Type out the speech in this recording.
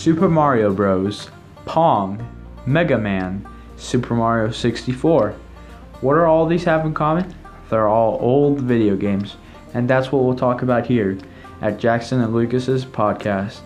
Super Mario Bros., Pong, Mega Man, Super Mario 64. What are all these have in common? They're all old video games, and that's what we'll talk about here at Jackson and Lucas's podcast.